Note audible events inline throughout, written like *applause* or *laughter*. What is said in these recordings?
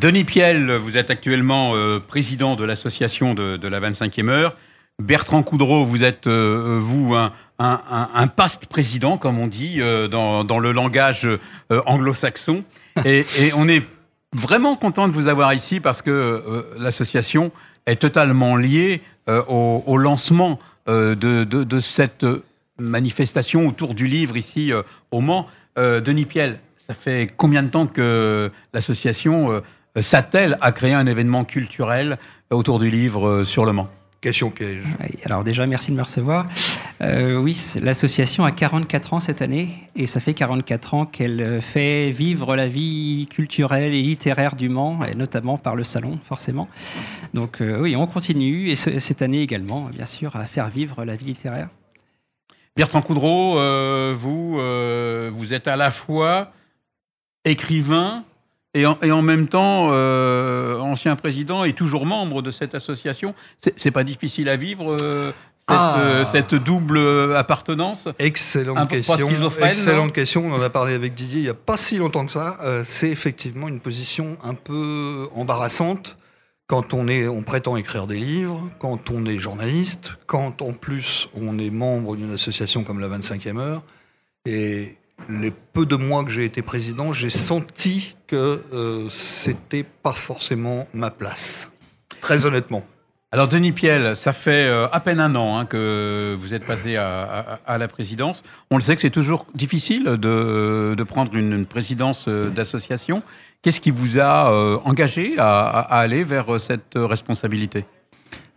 Denis Piel, vous êtes actuellement président de l'association de, la 25e heure. Bertrand Coudreau, vous êtes, vous, un, past président, comme on dit dans, le langage anglo-saxon. Et, on est vraiment content de vous avoir ici parce que l'association est totalement liée au, lancement de, de, cette manifestation autour du livre ici au Mans. Denis Piel, ça fait combien de temps que l'association euh, s'attelle à créer un événement culturel autour du livre euh, sur le Mans Question piège. Alors déjà, merci de me recevoir. Euh, oui, l'association a 44 ans cette année, et ça fait 44 ans qu'elle fait vivre la vie culturelle et littéraire du Mans, et notamment par le salon, forcément. Donc oui, on continue, et cette année également, bien sûr, à faire vivre la vie littéraire. Bertrand Coudreau, vous, vous êtes à la fois écrivain et en, même temps euh, ancien président et toujours membre de cette association. C'est pas difficile à vivre euh, euh, ah. cette, double appartenance? Excellente question. Excellente question. On en a parlé avec Didier il n'y a pas si longtemps que ça. C'est effectivement une position un peu embarrassante quand on, est, on prétend écrire des livres, quand on est journaliste, quand en plus on est membre d'une association comme la 25e heure. Et les peu de mois que j'ai été président, j'ai senti que euh, c'était pas forcément ma place. Très honnêtement. Alors Denis Piel, ça fait euh, à peine un an hein, que vous êtes passé à, la présidence. On le sait que c'est toujours difficile de, prendre une, présidence euh, d'association. Qu'est-ce qui vous a engagé à aller vers cette responsabilité?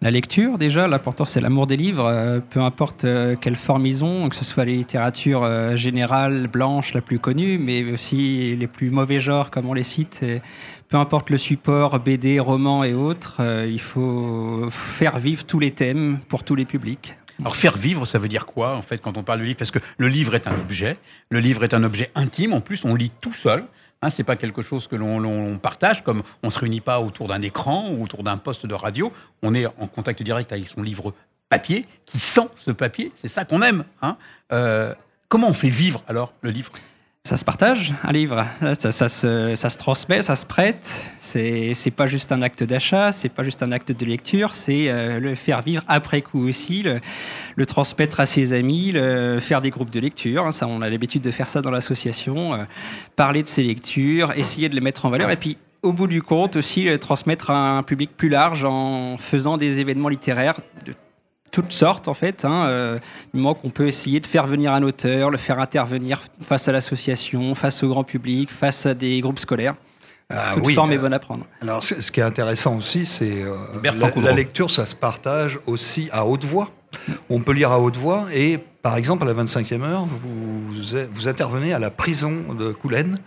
La lecture, déjà, l'important c'est l'amour des livres, euh, peu importe euh, quelle forme ils ont, que ce soit les littératures euh, générales, blanches, la plus connue, mais aussi les plus mauvais genres, comme on les cite. peu importe le support, BD, roman et autres, il faut faire vivre tous les thèmes pour tous les publics. Alors faire vivre, ça veut dire quoi en fait quand on parle de livre? Parce que le livre est un objet, le livre est un objet intime, en plus on lit tout seul. Hein, c'est pas quelque chose que l'on partage, comme on se réunit pas autour d'un écran ou autour d'un poste de radio. On est en contact direct avec son livre papier, qui sent ce papier. C'est ça qu'on aime. Hein. Euh, comment on fait vivre alors le livre? Ça se partage, un livre. Ça, se, transmet, ça se prête. C'est, c'est pas juste un acte d'achat, c'est pas juste un acte de lecture, c'est euh, le faire vivre après coup aussi, le, transmettre à ses amis, le, faire des groupes de lecture. Hein, ça, on a l'habitude de faire ça dans l'association. Euh, parler de ses lectures, essayer de les mettre en valeur. Et puis, au bout du compte, aussi transmettre à un public plus large en faisant des événements littéraires toutes sortes en fait. Hein, euh, du moment qu'on peut essayer de faire venir un auteur, le faire intervenir face à l'association, face au grand public, face à des groupes scolaires. Ah, Toute forme est bonne à prendre. Alors, ce qui est intéressant aussi, c'est euh, la, lecture, ça se partage aussi à haute voix. On peut lire à haute voix et, par exemple, à la 25e heure, vous, vous intervenez à la prison de Coulennes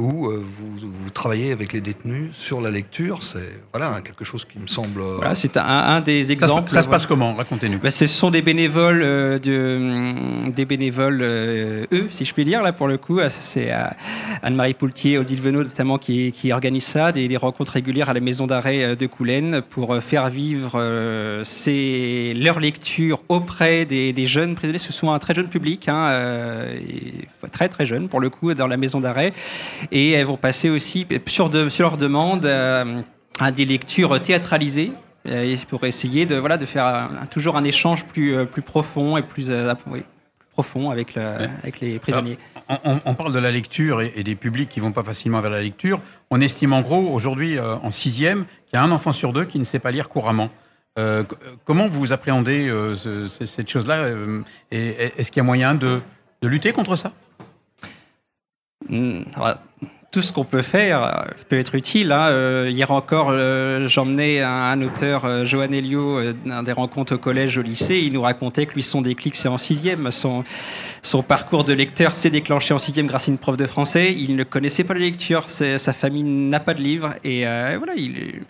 où euh, vous, travaillez avec les détenus sur la lecture. C'est voilà quelque chose qui me semble. Euh, voilà, c'est un, des exemples. Ça se, passe comment? Racontez-nous. Ben, ce sont des bénévoles, euh, de, des bénévoles eux, si je puis dire là pour le coup. C'est Anne-Marie Poultier, Odile Venot notamment qui, qui organise ça, des, rencontres régulières à la maison d'arrêt de Coulennes pour faire vivre ces, leur lecture auprès des, des, jeunes prisonniers. Ce sont un très jeune public, hein, très très jeune pour le coup dans la maison d'arrêt et elles vont passer aussi sur, leur demande euh, à des lectures théâtralisées euh, pour essayer de, voilà, de faire toujours un échange plus, euh, plus profond et plus, profond avec, avec les prisonniers. on, parle de la lecture et, des publics qui vont pas facilement vers la lecture. On estime en gros aujourd'hui en sixième qu'il y a un enfant sur deux qui ne sait pas lire couramment. comment vous appréhendez cette chose-là Est-ce qu'il y a moyen de, de lutter contre ça? Hmm, tout ce qu'on peut faire euh, peut être utile. Hein. Euh, hier encore, euh, j'emmenais un, auteur, Johan Elio, dans des rencontres au collège, au lycée. Il nous racontait que lui, son déclic, c'est en sixième. Son, son parcours de lecteur s'est déclenché en sixième grâce à une prof de français. Il ne connaissait pas la lecture. Sa famille n'a pas de livre. Et voilà, il,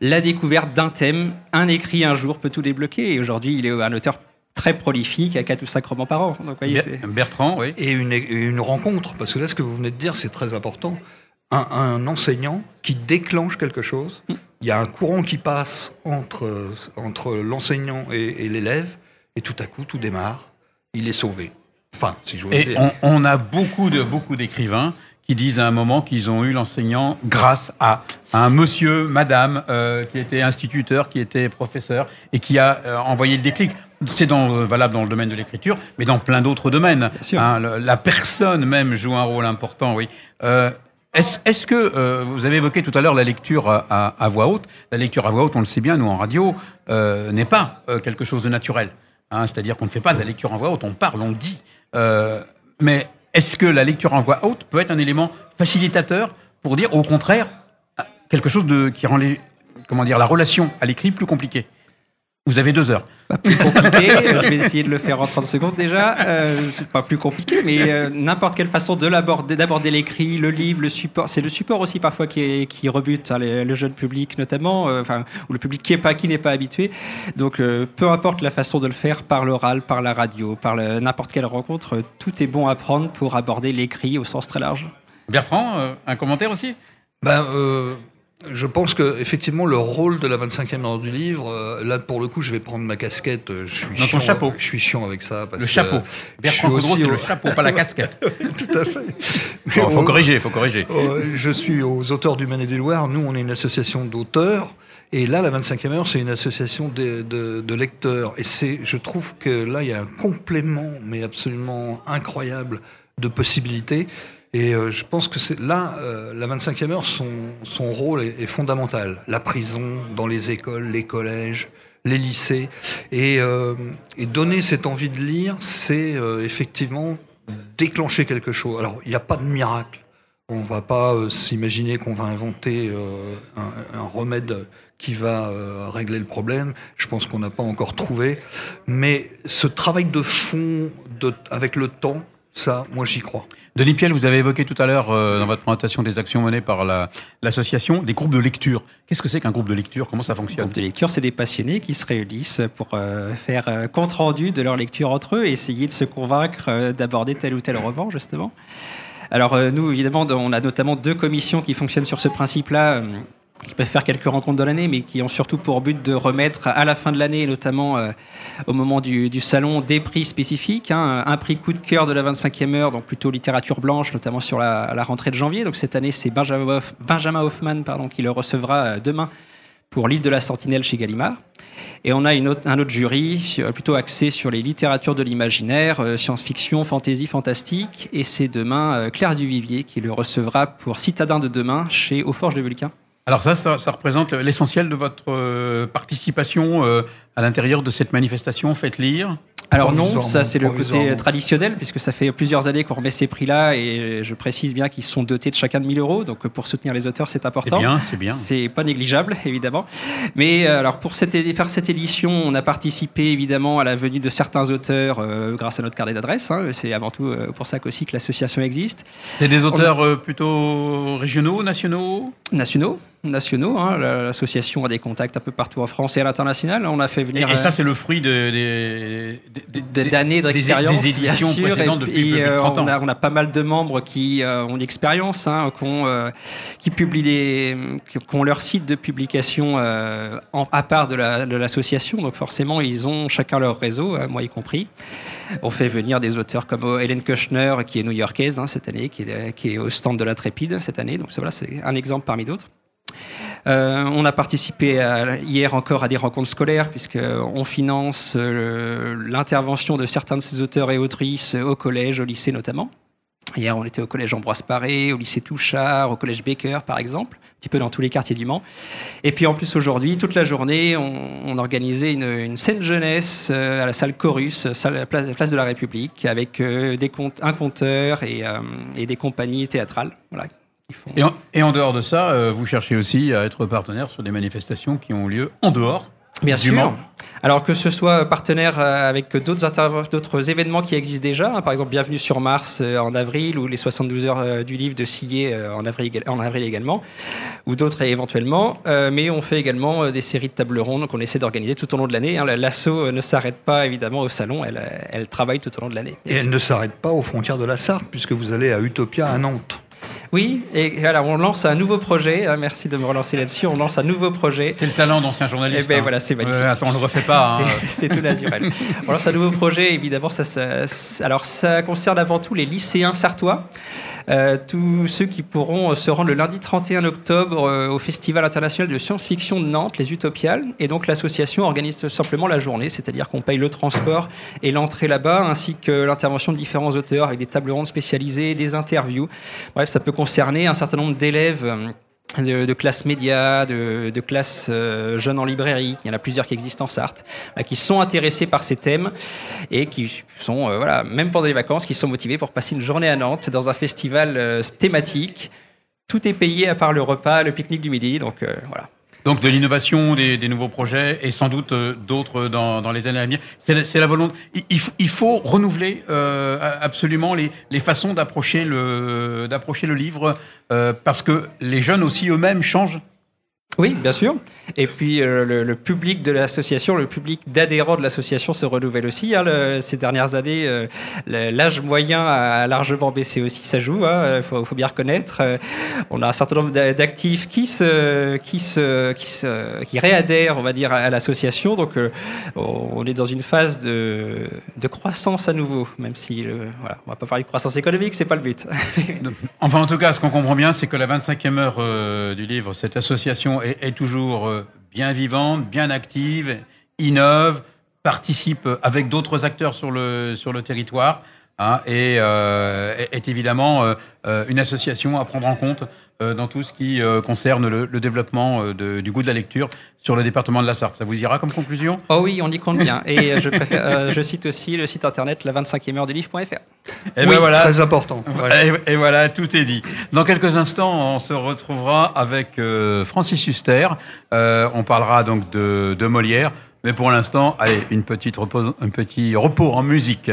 la découverte d'un thème, un écrit un jour peut tout débloquer. Et aujourd'hui, il est un auteur très prolifique à 4 ou 5 romans par an. Donc, voyez, Bertrand, oui. Et une, une, rencontre, parce que là, ce que vous venez de dire, c'est très important. Un, un, enseignant qui déclenche quelque chose, mm. il y a un courant qui passe entre, entre l'enseignant et, l'élève, et tout à coup, tout démarre, il est sauvé. Enfin, si je et On, on, a beaucoup de beaucoup d'écrivains qui disent à un moment qu'ils ont eu l'enseignant grâce à un monsieur, madame, euh, qui était instituteur, qui était professeur et qui a euh, envoyé le déclic. C'est dans, valable dans le domaine de l'écriture, mais dans plein d'autres domaines. Hein, la personne même joue un rôle important, oui. Est-ce que vous avez évoqué tout à l'heure la lecture à, voix haute La lecture à voix haute, on le sait bien, nous en radio, n'est pas quelque chose de naturel. Hein, c'est-à-dire qu'on ne fait pas de la lecture en voix haute, on parle, on dit. mais est-ce que la lecture en voix haute peut être un élément facilitateur pour dire, au contraire, quelque chose de, qui rend les, comment dire, la relation à l'écrit plus compliquée? Vous avez deux heures. Pas plus compliqué, *laughs* je vais essayer de le faire en 30 secondes déjà. Euh, c'est pas plus compliqué, mais euh, n'importe quelle façon de l'aborder, d'aborder l'écrit, le livre, le support. C'est le support aussi parfois qui, qui rebute hein, le jeune public notamment, euh, enfin, ou le public qui n'est pas, qui n'est pas habitué. Donc euh, peu importe la façon de le faire, par l'oral, par la radio, par n'importe quelle rencontre, tout est bon à prendre pour aborder l'écrit au sens très large. Bertrand, un commentaire aussi? Ben, je pense que effectivement le rôle de la 25e heure du livre, euh, là pour le coup, je vais prendre ma casquette. Euh, je suis chiant, chapeau. Je suis chiant avec ça. le chapeau. Bertrand c'est le chapeau, pas la casquette. *laughs* Tout à fait. Il faut corriger, faut corriger. je suis aux auteurs du Maine et du Loire. Nous, on est une association d'auteurs. Et là, la 25e heure, c'est une association de, de, de lecteurs. Et c'est, je trouve que là, il y a un complément, mais absolument incroyable, de possibilités. Et euh, je pense que là, euh, la 25e heure, son, rôle est, fondamental. La prison, dans les écoles, les collèges, les lycées. Et, euh, donner cette envie de lire, c'est effectivement déclencher quelque chose. Alors, il n'y a pas de miracle. On ne va pas s'imaginer qu'on va inventer un, remède qui va régler le problème. Je pense qu'on n'a pas encore trouvé. Mais ce travail de fond, avec le temps, ça, moi, j'y crois. Denis Piel, vous avez évoqué tout à l'heure euh, dans votre présentation des actions menées par l'association des groupes de lecture. Qu'est-ce que c'est qu'un groupe de lecture? Comment ça fonctionne? Un groupe de lecture, c'est des passionnés qui se réunissent pour euh, faire euh, compte rendu de leur lecture entre eux et essayer de se convaincre d'aborder tel ou tel roman, justement. Alors nous, évidemment, on a notamment deux commissions qui fonctionnent sur ce principe-là qui peuvent faire quelques rencontres de l'année, mais qui ont surtout pour but de remettre à la fin de l'année, notamment euh, au moment du, salon, des prix spécifiques. Hein. un prix coup de cœur de la 25e heure, donc plutôt littérature blanche, notamment sur la, rentrée de janvier. Donc cette année, c'est Benjamin, Hoffman pardon, qui le recevra euh, demain pour l'île de la Sentinelle chez Gallimard. Et on a un autre jury plutôt axé sur les littératures de l'imaginaire, euh, science-fiction, fantasy, fantastique. Et c'est demain Claire Duvivier qui le recevra pour Citadin de demain chez Aux Forges de Vulcain. Alors ça, ça, représente l'essentiel de votre euh, participation euh, à l'intérieur de cette manifestation Faites lire alors non, ça c'est le côté traditionnel, puisque ça fait plusieurs années qu'on remet ces prix-là, et je précise bien qu'ils sont dotés de chacun de 1000 euros, donc pour soutenir les auteurs c'est important. C'est bien, c'est bien. C'est pas négligeable, *laughs* évidemment. Mais euh, alors pour cette, faire cette édition, on a participé évidemment à la venue de certains auteurs euh, grâce à notre carnet d'adresse. Hein. C'est avant tout euh, pour ça qu'aussi que l'association existe. C'est des auteurs plutôt régionaux, nationaux? Nationaux nationaux. Hein. L'association a des contacts un peu partout en France et à l'international. On a fait venir. Et, ça, c'est le fruit de, d'années d'expérience, des, éditions précédentes depuis et, 30 euh, ans. On a, on a, pas mal de membres qui euh, ont l'expérience, hein, euh, qui publient des, qui ont leur site de publication en, à part de l'association. Donc forcément, ils ont chacun leur réseau, moi y compris. On fait venir des auteurs comme Hélène Kushner, qui est new-yorkaise hein, cette année, qui est, qui est, au stand de la Trépide cette année. Donc voilà, c'est un exemple parmi d'autres. Euh, on a participé hier encore à des rencontres scolaires, puisqu'on finance euh, l'intervention de certains de ces auteurs et autrices au collège, au lycée notamment. Hier, on était au collège Ambroise Paré, au lycée Touchard, au collège Baker, par exemple, un petit peu dans tous les quartiers du Mans. Et puis en plus, aujourd'hui, toute la journée, on, organisait une, scène jeunesse euh, à la salle Chorus, place, de la République, avec des un conteur et, et, des compagnies théâtrales voilà, et en, dehors de ça, euh, vous cherchez aussi à être partenaire sur des manifestations qui ont lieu en dehors Bien sûr. Alors que ce soit partenaire euh, avec d'autres événements qui existent déjà, hein, par exemple Bienvenue sur Mars euh, en avril ou les 72 heures du livre de Sillé en, avril, en avril également, ou d'autres éventuellement. mais on fait également des séries de tables rondes qu'on essaie d'organiser tout au long de l'année. Hein. L'assaut ne s'arrête pas évidemment au salon, elle, elle travaille tout au long de l'année. Et elle ne s'arrête pas aux frontières de la Sarthe puisque vous allez à Utopia à Nantes. Oui, et alors on lance un nouveau projet. Hein, merci de me relancer là-dessus. On lance un nouveau projet. C'est le talent d'ancien journaliste. Et eh ben hein. voilà, c'est magnifique. on ne le refait pas. *laughs* Hein. C'est tout naturel. on lance un nouveau projet. Évidemment, ça, alors ça concerne avant tout les lycéens sartois. Tous ceux qui pourront se rendre le lundi 31 octobre au Festival international de science-fiction de Nantes, les Utopiales. Et donc l'association organise simplement la journée, c'est-à-dire qu'on paye le transport et l'entrée là-bas, ainsi que l'intervention de différents auteurs avec des tables rondes spécialisées, des interviews. Bref, ça peut concerner un certain nombre d'élèves de, de classes médias, de, de classes euh, jeunes en librairie, il y en a plusieurs qui existent en Sarthe, qui sont intéressés par ces thèmes et qui sont, euh, voilà, même pendant les vacances, qui sont motivés pour passer une journée à Nantes dans un festival euh, thématique. Tout est payé à part le repas, le pique-nique du midi, donc voilà. Donc de l'innovation, des, des, nouveaux projets et sans doute euh, d'autres dans, dans, les années à venir. C'est la, volonté. Il, faut renouveler euh, absolument les, les façons d'approcher le, d'approcher le livre euh, parce que les jeunes aussi eux-mêmes changent. Oui, bien sûr. Et puis euh, le, public de l'association, le public d'adhérents de l'association se renouvelle aussi. Hein, ces dernières années, euh, l'âge moyen a largement baissé aussi, ça joue, il hein, faut, faut, bien reconnaître. Euh, on a un certain nombre d'actifs qui, se, qui, se, qui, se, qui réadhèrent, on va dire, à, l'association. Donc on est dans une phase de, de croissance à nouveau, même si, voilà, on va pas parler de croissance économique, c'est pas le but. *laughs* enfin, en tout cas, ce qu'on comprend bien, c'est que la 25e heure du livre, cette association est, toujours euh, bien vivante, bien active, innove, participe avec d'autres acteurs sur le, sur le territoire. Hein, et euh, est évidemment euh, une association à prendre en compte dans tout ce qui concerne le, développement du goût de la lecture sur le département de la Sarthe. Ça vous ira comme conclusion? Oh oui, on y compte bien. Et je, préfère, je cite aussi le site internet la 25e heure du livre.fr. Et ben oui, voilà. Très important. Et, voilà, tout est dit. Dans quelques instants, on se retrouvera avec Francis Huster. on parlera donc de, de Molière. Mais pour l'instant, allez, une petite repose, un petit repos en musique.